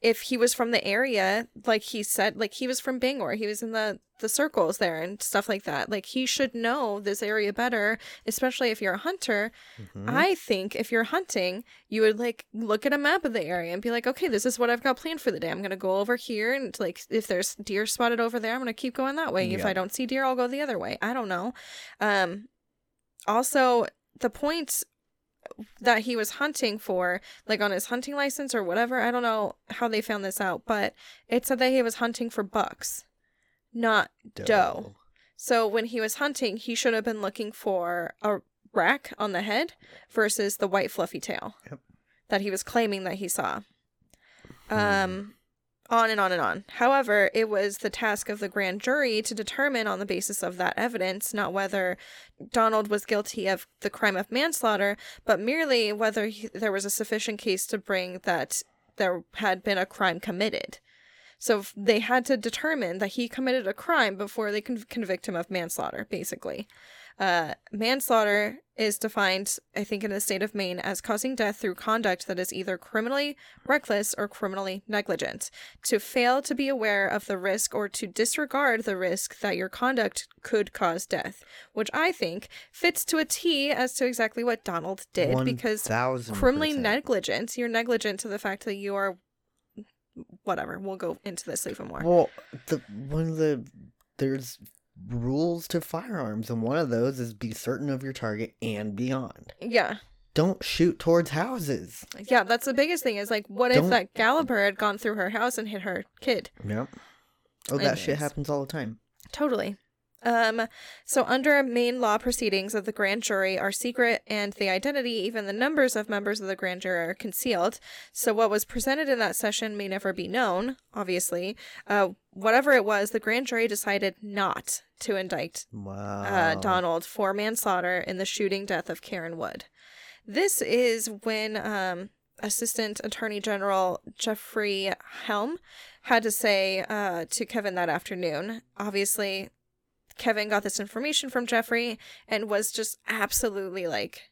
if he was from the area, like he said, like he was from Bangor, he was in the the circles there and stuff like that. Like he should know this area better, especially if you're a hunter. Mhm. I think if you're hunting, you would like look at a map of the area and be like, okay, this is what I've got planned for the day. I'm gonna go over here and like if there's deer spotted over there, I'm gonna keep going that way. If I don't see deer, I'll go the other way. I don't know. Um, also, the point that he was hunting for, like on his hunting license or whatever, I don't know how they found this out, but it said that he was hunting for bucks, not doe. So when he was hunting, he should have been looking for a rack on the head versus the white fluffy tail Yep. that he was claiming that he saw. Hmm. Um, on and on and on. However, it was the task of the grand jury to determine on the basis of that evidence not whether Donald was guilty of the crime of manslaughter, but merely whether he, there was a sufficient case to bring that there had been a crime committed. So they had to determine that he committed a crime before they can convict him of manslaughter, basically. Uh, manslaughter is defined, I think, in the state of Maine as causing death through conduct that is either criminally reckless or criminally negligent. To fail to be aware of the risk or to disregard the risk that your conduct could cause death, which I think fits to a T as to exactly what Donald did because 1000%. criminally negligent, you're negligent to the fact that you are whatever. We'll go into this even more. Well, the one of the there's rules to firearms, and one of those is be certain of your target and beyond. Yeah. Don't shoot towards houses. Yeah, that's the biggest thing is like what if Don't- that Galloper had gone through her house and hit her kid? Yep. Oh, that shit happens all the time. Totally. Um, so under Maine law proceedings of the grand jury are secret and the identity, even the numbers of members of the grand jury are concealed. So what was presented in that session may never be known, obviously. Uh, whatever it was, the grand jury decided not to indict Wow. uh, Donald for manslaughter in the shooting death of Karen Wood. This is when um, Assistant Attorney General Jeffrey Helm had to say uh, to Kevin that afternoon. Obviously, Kevin got this information from Jeffrey and was just absolutely like,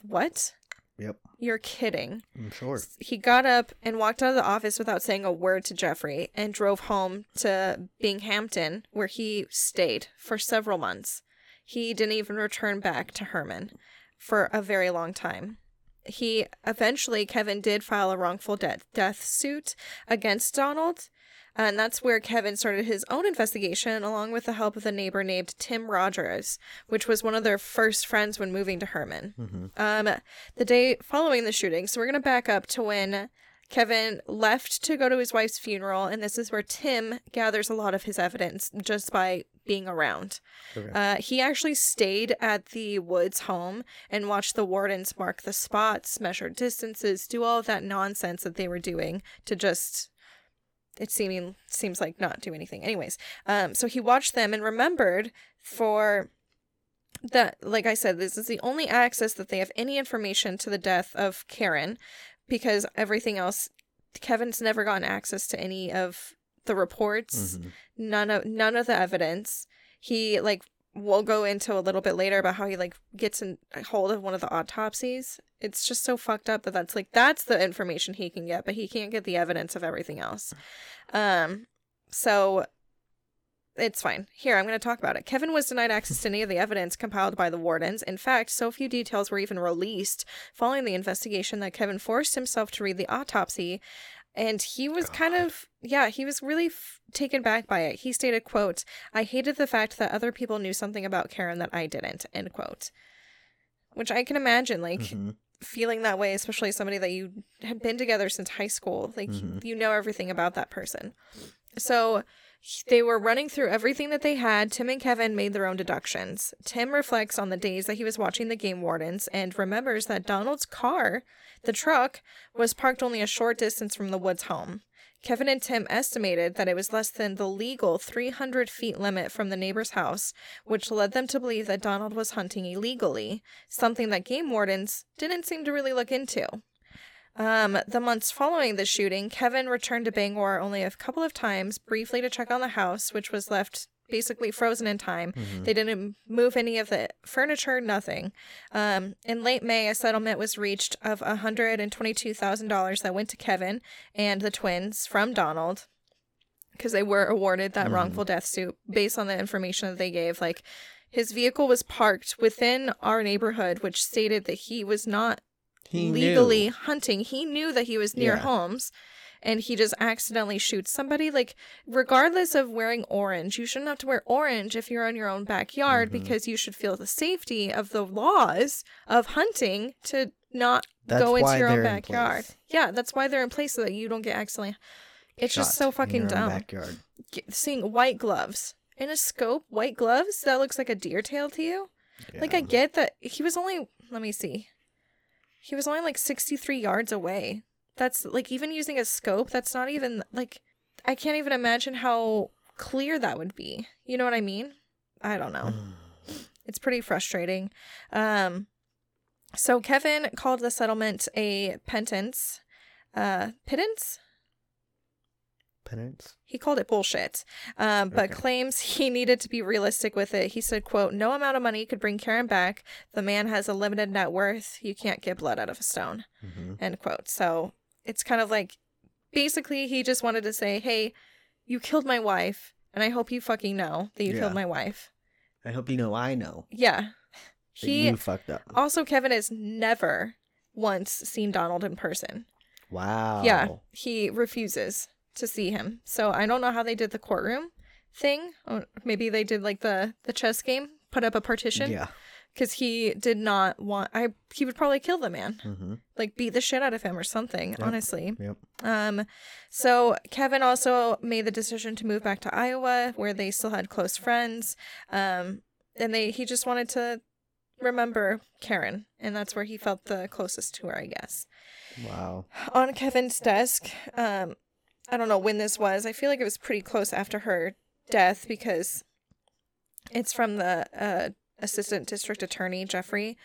What? Yep. You're kidding. I'm sure. He got up and walked out of the office without saying a word to Jeffrey and drove home to Binghamton, where he stayed for several months. He didn't even return back to Hermon for a very long time. He eventually, Kevin did file a wrongful death, death suit against Donald. And that's where Kevin started his own investigation along with the help of a neighbor named Tim Rogers, which was one of their first friends when moving to Hermon. hmm Um, the day following the shooting, so we're gonna back up to when Kevin left to go to his wife's funeral, and this is where Tim gathers a lot of his evidence just by being around. Okay. Uh, he actually stayed at the Woods home and watched the wardens mark the spots, measure distances, do all of that nonsense that they were doing to just. It seeming seems like not do anything. Anyways, um, so he watched them and remembered for that like I said, this is the only access that they have any information to the death of Karen because everything else Kevin's never gotten access to any of the reports, Mhm. none of none of the evidence. He like we'll go into a little bit later about how he like gets in hold of one of the autopsies. It's just so fucked up that that's like that's the information he can get, but he can't get the evidence of everything else. Um so it's fine. Here, I'm going to talk about it. Kevin was denied access to any of the evidence compiled by the wardens. In fact, so few details were even released following the investigation that Kevin forced himself to read the autopsy. And he was kind of, yeah, he was really f- taken back by it. He stated, quote, I hated the fact that other people knew something about Karen that I didn't, end quote. Which I can imagine, like, Mhm. feeling that way, especially somebody that you had been together since high school. Like Mhm. you know everything about that person. So they were running through everything that they had. Tim and Kevin made their own deductions. Tim reflects on the days that he was watching the game wardens and remembers that Donald's car, the truck, was parked only a short distance from the Woods home. Kevin and Tim estimated that it was less than the legal 300 feet limit from the neighbor's house, which led them to believe that Donald was hunting illegally, something that game wardens didn't seem to really look into. Um, the months following the shooting, Kevin returned to Bangor only a couple of times, briefly to check on the house, which was left basically frozen in time. Mhm. They didn't move any of the furniture, nothing. Um, in late May, a settlement was reached of $122,000 that went to Kevin and the twins from Donald because they were awarded that Mhm. wrongful death suit based on the information that they gave. Like, his vehicle was parked within our neighborhood, which stated that he was not He legally knew. hunting. He knew that he was near Yeah. homes and he just accidentally shoots somebody. Like, regardless of wearing orange, you shouldn't have to wear orange if you're in your own backyard Mhm. because you should feel the safety of the laws of hunting to not That's go into your own in backyard. Yeah, that's why they're in place so that you don't get accidentally. It's just Shot so in fucking dumb. Backyard. Seeing white gloves in a scope, white gloves that looks like a deer tail to you. Like I get that he was only let me see. He was only like 63 yards away. That's like even using a scope, that's not even like I can't even imagine how clear that would be. You know what I mean? I don't know. [sighs] It's pretty frustrating. Um so Kevin called the settlement a penance. Uh pittance? Penance. He called it bullshit, um, but Okay. claims he needed to be realistic with it. He said, "quote No amount of money could bring Karen back. The man has a limited net worth. You can't get blood out of a stone." hmm End quote. So it's kind of like, basically, he just wanted to say, "Hey, you killed my wife, and I hope you fucking know that you Yeah. killed my wife." I hope you know I know Yeah. that He you fucked up. also Kevin has never once seen Donald in person. Wow. Yeah, he refuses to see him. So I don't know how they did the courtroom thing. Or maybe they did like the the chess game, put up a partition Yeah. because he did not want. I he would probably kill the man, Mm-hmm. like beat the shit out of him or something. Yep. Honestly. Yep. Um, so Kevin also made the decision to move back to Iowa, where they still had close friends. Um, and they he just wanted to remember Karen, and that's where he felt the closest to her, I guess Wow. on Kevin's desk. Um, I don't know when this was. I feel like it was pretty close after her death because it's from the uh, assistant district attorney Jeffrey.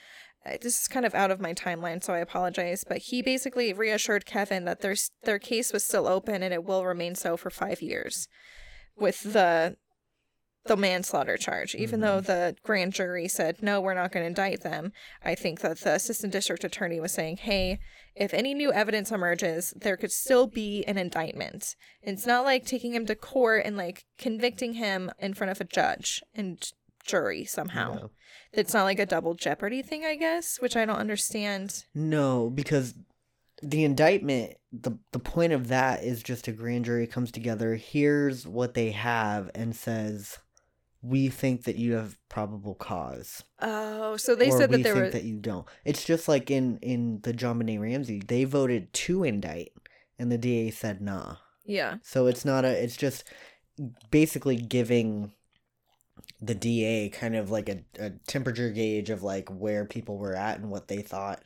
Uh, This is kind of out of my timeline, so I apologize. But he basically reassured Kevin that their their case was still open and it will remain so for five years, with the the manslaughter charge. Even though mm-hmm. the grand jury said no, we're not going to indict them. I think that the assistant district attorney was saying, hey, if any new evidence emerges, there could still be an indictment. It's not like taking him to court and like convicting him in front of a judge and jury somehow. No. It's not like a double jeopardy thing, I guess, which I don't understand. No, because the indictment, the the point of that is just a grand jury comes together, hears what they have, and says, "We think that you have probable cause." Oh, so they or said that there think were that you don't. It's just like in in the JonBenét Ramsey, they voted to indict, and the DA said nah. yeah. So it's not a. It's just basically giving the DA kind of like a, a temperature gauge of like where people were at and what they thought.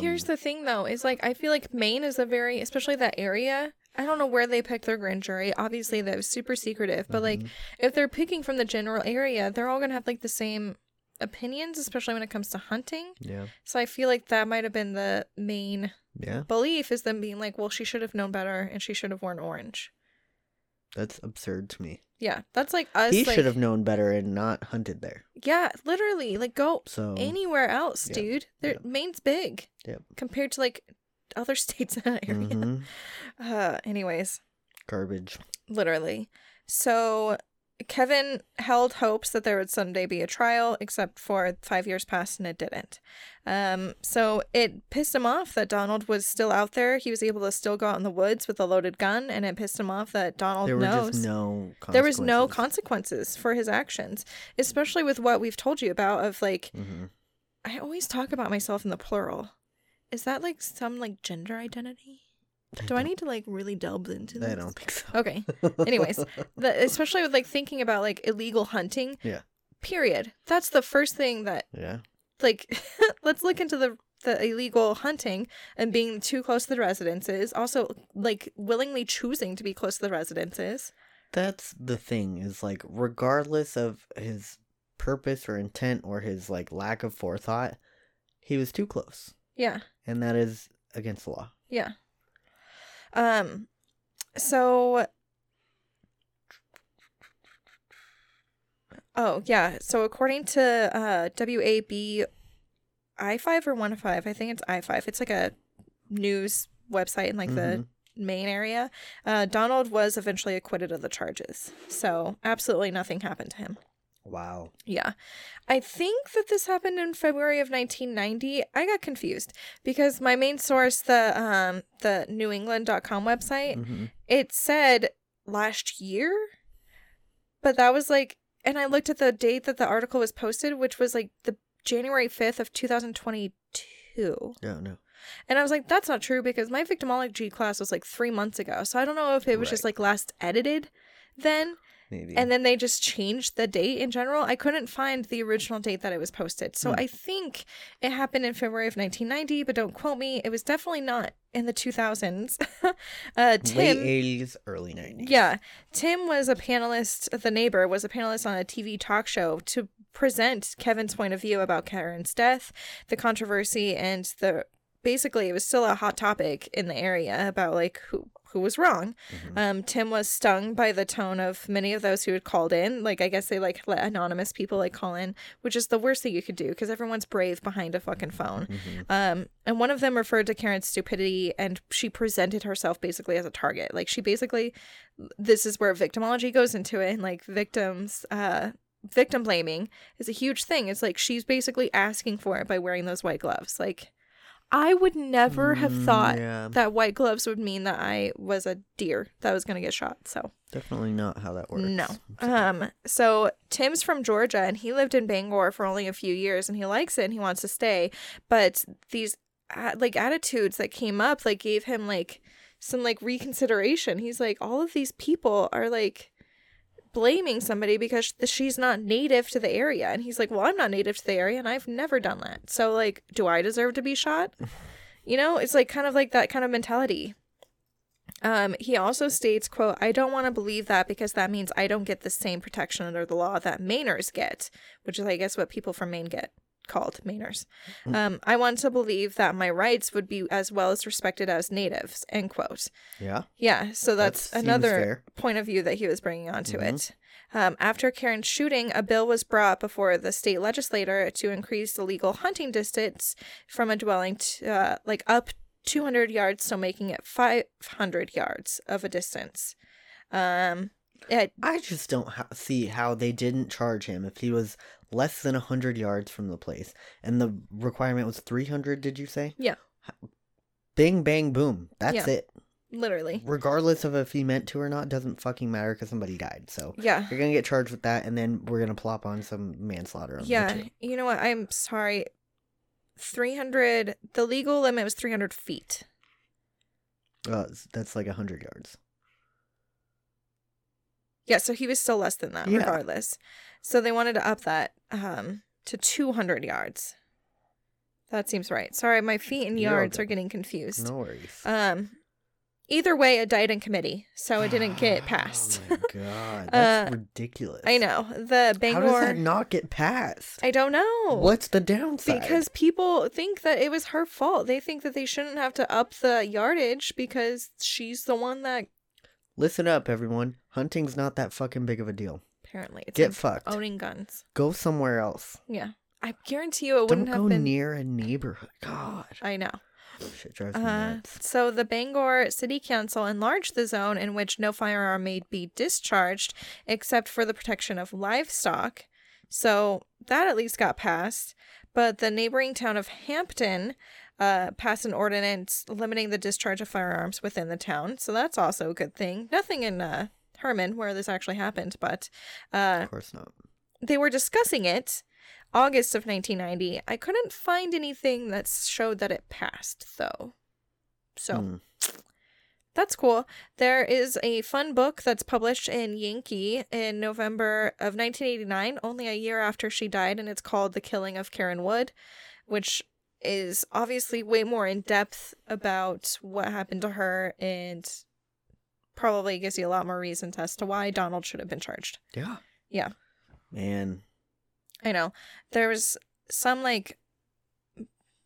Here's Um, the thing though, is like I feel like Maine is a very especially that area. I don't know where they picked their grand jury. Obviously that was super secretive, but like Mhm. if they're picking from the general area, they're all gonna have like the same opinions, especially when it comes to hunting. yeah, So I feel like that might have been the main yeah, belief is them being like, well, she should have known better and she should have worn orange. that's absurd to me. Yeah, that's like us. he like, should have known better and not hunted there. Yeah, literally, like go So anywhere else, yeah, dude. They're, yeah. Maine's big Yep. compared to like other [laughs] states in that area. mhm, Uh, anyways, garbage. literally. So Kevin held hopes that there would someday be a trial, except for five years passed and it didn't. Um, so it pissed him off that Donald was still out there. He was able to still go out in the woods with a loaded gun, and it pissed him off that Donald there knows no. there was no consequences. for his actions, especially with what we've told you about. Of like, Mhm. I always talk about myself in the plural. Is that like some like gender identity? Do I need to like really delve into this? I don't think so. Okay. Anyways, the, [laughs] especially with like thinking about like illegal hunting. Yeah. Period. That's the first thing that Yeah. like [laughs] let's look into the the illegal hunting and being too close to the residences. Also, like willingly choosing to be close to the residences. That's the thing is like regardless of his purpose or intent or his like lack of forethought, he was too close. Yeah. And that is against the law. Yeah. Um so Oh, yeah. So according to uh WAB I5 or 1 5, I think it's I5. It's like a news website in like Mhm. the Maine area. Uh Donald was eventually acquitted of the charges. So absolutely nothing happened to him. Wow. Yeah. I think that this happened in February of 1990. I got confused because my main source, the um the newengland.com website, hmm it said last year. But that was like and I looked at the date that the article was posted, which was like the January 5th of 2022. No, no. And I was like, that's not true because my victimology class was like three months ago. So I don't know if it was just like last edited then Maybe. and then they just changed the date in general. I couldn't find the original date that it was posted. So Hmm. I think it happened in February of 1990, but don't quote me. It was definitely not in the 2000s. [laughs] uh, late Tim. eighties, early nineties. Yeah. Tim was a panelist, the neighbor was a panelist on a TV talk show to present Kevin's point of view about Karen's death, the controversy, and the basically it was still a hot topic in the area about like who who was wrong. Mhm. Um, Tim was stung by the tone of many of those who had called in. Like, I guess they like let anonymous people like call in, which is the worst thing you could do because everyone's brave behind a fucking phone. Mhm. Um, and one of them referred to Karen's stupidity, and she presented herself basically as a target. Like, she basically, this is where victimology goes into it, and like victims, uh, victim blaming is a huge thing. It's like she's basically asking for it by wearing those white gloves. Like, I would never have Mm, thought Yeah, that white gloves would mean that I was a deer that was going to get shot. So, definitely not how that works. no. So- [laughs] Um, so Tim's from Georgia and he lived in Bangor for only a few years and he likes it and he wants to stay. But these uh, like attitudes that came up like gave him like some like reconsideration. He's like, all of these people are like blaming somebody because she's not native to the area. And he's like, well, I'm not native to the area and I've never done that. So like, do I deserve to be shot? [laughs] You know, it's like kind of like that kind of mentality. Um, he also states, quote, I don't want to believe that because that means I don't get the same protection under the law that Mainers get, which is I guess what people from Maine get called Mainers. Mm. Um, I want to believe that my rights would be as well as respected as natives, end quote. yeah, Yeah, so that's That another point of view that he was bringing onto Mhm. it. Um, after Karen's shooting, a bill was brought before the state legislator to increase the legal hunting distance from a dwelling to uh, like up 200 yards, so making it 500 yards of a distance. Um, it, I just don't ha- see how they didn't charge him if he was less than hundred yards from the place, and the requirement was three hundred. Did you say? Yeah. Bing bang boom. That's Yeah. it. literally, Regardless of if he meant to or not, doesn't fucking matter because somebody died. So yeah. you're gonna get charged with that, and then we're gonna plop on some manslaughter. On Yeah, You know what? I'm sorry. 300, the legal limit was 300 feet. Uh, that's like hundred yards. Yeah, so he was still less than that, Yeah. regardless. So they wanted to up that um, to 200 yards. That seems right. Sorry, my feet and yards are getting confused. No worries. Um, either way, it died in committee, so it didn't get [sighs] passed. Oh my god, [laughs] that's Uh, ridiculous. I know the Bangor. How does that not get passed? I don't know. What's the downside? Because people think that it was her fault. They think that they shouldn't have to up the yardage because she's the one that listen up, everyone. Hunting's not that fucking big of a deal. apparently it's Get like fucked. owning guns. Go somewhere else. Yeah, I guarantee you it Don't wouldn't go have been. near a neighborhood. God. I know. Shit drives me Uh, nuts. so the Bangor City Council enlarged the zone in which no firearm may be discharged except for the protection of livestock. So that at least got passed. But the neighboring town of Hampden uh, passed an ordinance limiting the discharge of firearms within the town. So that's also a good thing. Nothing in uh, Hermon where this actually happened, but uh, Of course not. they were discussing it August of 1990. I couldn't find anything that showed that it passed though. So Hmm. that's cool. There is a fun book that's published in Yankee in November of 1989, only a year after she died, and it's called The Killing of Karen Wood, which is obviously way more in depth about what happened to her and probably gives you a lot more reasons as to why Donald should have been charged. Yeah. Yeah. Man. I know. There was some like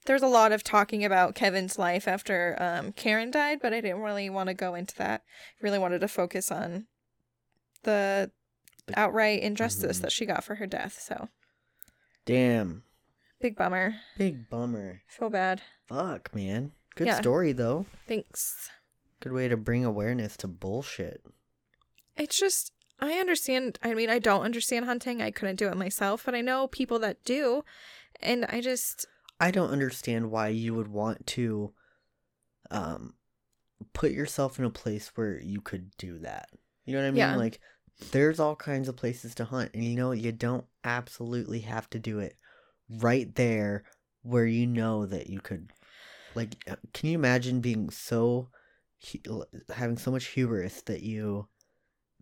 there's a lot of talking about Kevin's life after um Karen died, but I didn't really want to go into that. Really wanted to focus on the The- outright injustice Mhm. that she got for her death. So, Damn. big bummer. Big bummer. Feel bad. Fuck, man. Good Yeah. story though. Thanks. Good way to bring awareness to bullshit. It's just I understand. I mean, I don't understand hunting. I couldn't do it myself, but I know people that do, and I just I don't understand why you would want to um put yourself in a place where you could do that. You know what I mean? Yeah. Like there's all kinds of places to hunt and you know you don't absolutely have to do it right there where you know that you could like uh, can you imagine being so having so much hubris that you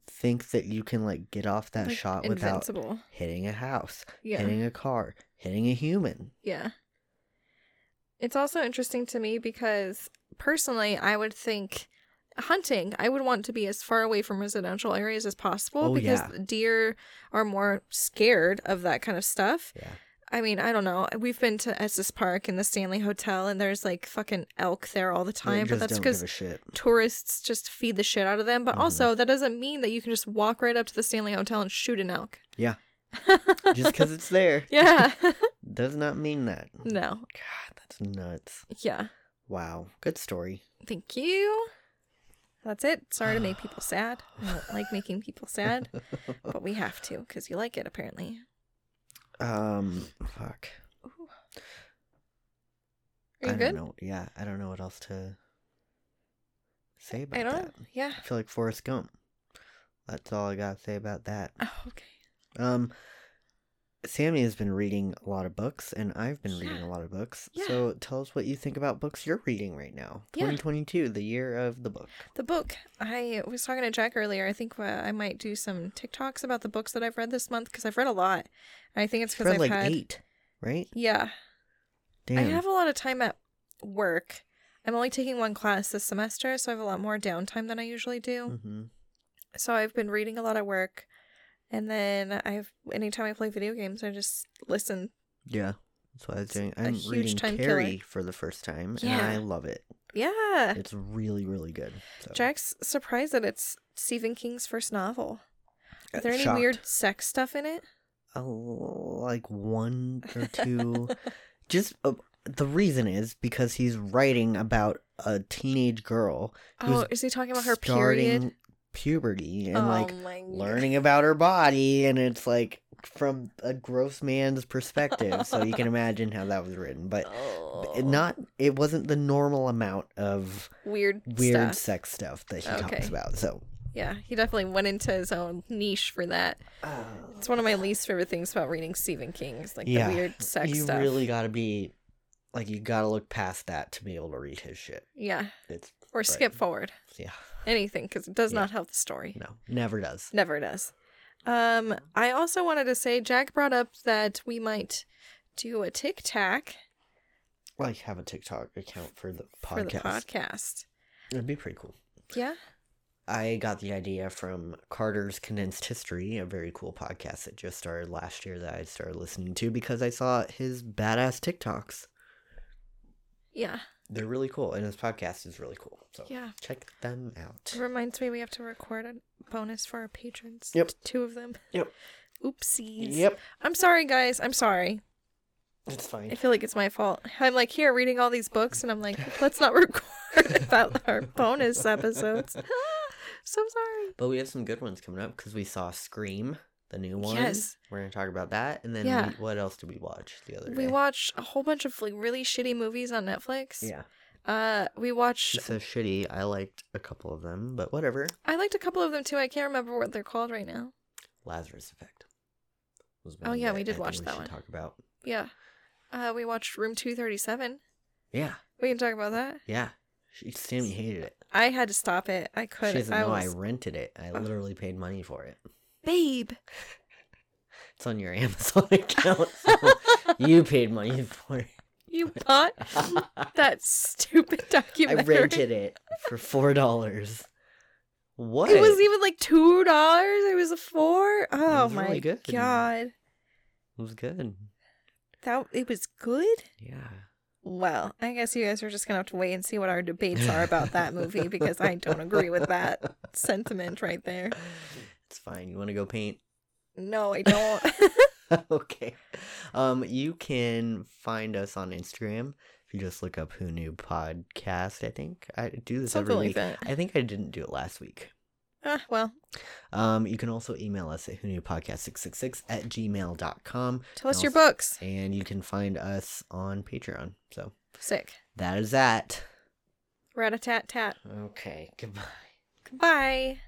think that you can like get off that like, shot without invincible. hitting a house, Yeah. hitting a car, hitting a human. Yeah. It's also interesting to me because personally, I would think hunting, I would want to be as far away from residential areas as possible Oh, because yeah. deer are more scared of that kind of stuff. Yeah. I mean, I don't know. We've been to Estes Park and the Stanley Hotel, and there's like fucking elk there all the time, but that's because give a shit. tourists just feed the shit out of them. But Mhm. also, that doesn't mean that you can just walk right up to the Stanley Hotel and shoot an elk. Yeah. [laughs] Just because it's there yeah. [laughs] does not mean that. no. God, that's nuts. Yeah. Wow. Good story. Thank you. That's it. Sorry to make people [sighs] sad. I don't like making people sad, but we have to because you like it apparently. Um, fuck. Ooh. Are you don't good? know. Yeah, I don't know what else to say about I don't. that. Yeah. I feel like Forrest Gump. That's all I gotta say about that. Oh, okay. Um, Sami has been reading a lot of books, and I've been reading a lot of books. Yeah. So tell us what you think about books you're reading right now. Yeah. 2022, the year of the book. The book. I was talking to Jack earlier. I think uh, I might do some TikToks about the books that I've read this month because I've read a lot. I think it's because I've like had. eight, right? Yeah. Damn. I have a lot of time at work. I'm only taking one class this semester, so I have a lot more downtime than I usually do. hmm So I've been reading a lot at work, and then I've anytime I play video games, I just listen. Yeah, that's what I was doing. a I'm huge reading time Carrie killer. for the first time, and I love it. Yeah, It's really, really good. So. Jack's surprised that it's Stephen King's first novel. Uh, Are there any shocked. weird sex stuff in it? Oh, like one or two. [laughs] Just uh, the reason is because he's writing about a teenage girl Oh, is he talking about her starting period? Puberty and oh like learning about her body, and it's like from a gross man's perspective. so you can [laughs] imagine how that was written, but. Oh. Not, it wasn't the normal amount of weird weird stuff. sex stuff that he Okay. talks about. So, Yeah, he definitely went into his own niche for that. Oh. It's one of my least favorite things about reading Stephen King is like Yeah, the weird sex you stuff. really got to be like you got to look past that to be able to read his shit. yeah, It's or skip forward yeah, anything because it does Yeah. not help the story. no, never does. Never does. Um, I also wanted to say Jack brought up that we might do a tic tac Like have a TikTok account for the for the podcast. podcast. It'd be pretty cool. Yeah. I got the idea from Carter's Condensed History, a very cool podcast that just started last year that I started listening to because I saw his badass TikToks. Yeah. They're really cool, and his podcast is really cool. So Yeah. check them out. It reminds me we have to record a bonus for our patrons. Yep. Two of them. Yep. Oopsies. Yep. I'm sorry, guys. I'm sorry. It's fine. I feel like it's my fault. I'm like here reading all these books, and I'm like, let's not [laughs] record [laughs] about our bonus episodes. [laughs] so sorry. But we have some good ones coming up because we saw Scream, the new one. Yes. We're gonna talk about that, and then Yeah. we, what else did we watch the other day? We watched a whole bunch of like really shitty movies on Netflix. Yeah, Uh, we watched. it's so shitty. I liked a couple of them, but whatever. I liked a couple of them too. I can't remember what they're called right now. Lazarus Effect. Was Oh, yeah, we I did think watch that one. Talk about. Yeah. Uh, we watched Room Two Thirty Seven. Yeah, We can talk about that. yeah. She, Sami hated it. I had to stop it. I couldn't. doesn't I know I rented it. I literally paid money for it. Babe. It's on your Amazon [laughs] account. So you paid money for it. You bought that stupid documentary. [laughs] I documentary. rented it for four dollars. What? It was even like two dollars. It was a four. Oh was my really good. god, It was good. that it was good. Yeah. Well, I guess you guys are just gonna have to wait and see what our debates are about that movie because I don't agree with that [laughs] sentiment right there. It's fine. You want to go paint? No, I don't. [laughs] [laughs] okay. Um, you can find us on Instagram if you just look up Who Knew Podcast. I think I do this Something every week. I think I didn't do it last week. Ah, well, Um, you can also email us at who knew podcast 666 at gmail.com. tell us And your books. And you can find us on Patreon. So Sick. that is that. Rat a tat tat. Okay. Goodbye. Goodbye.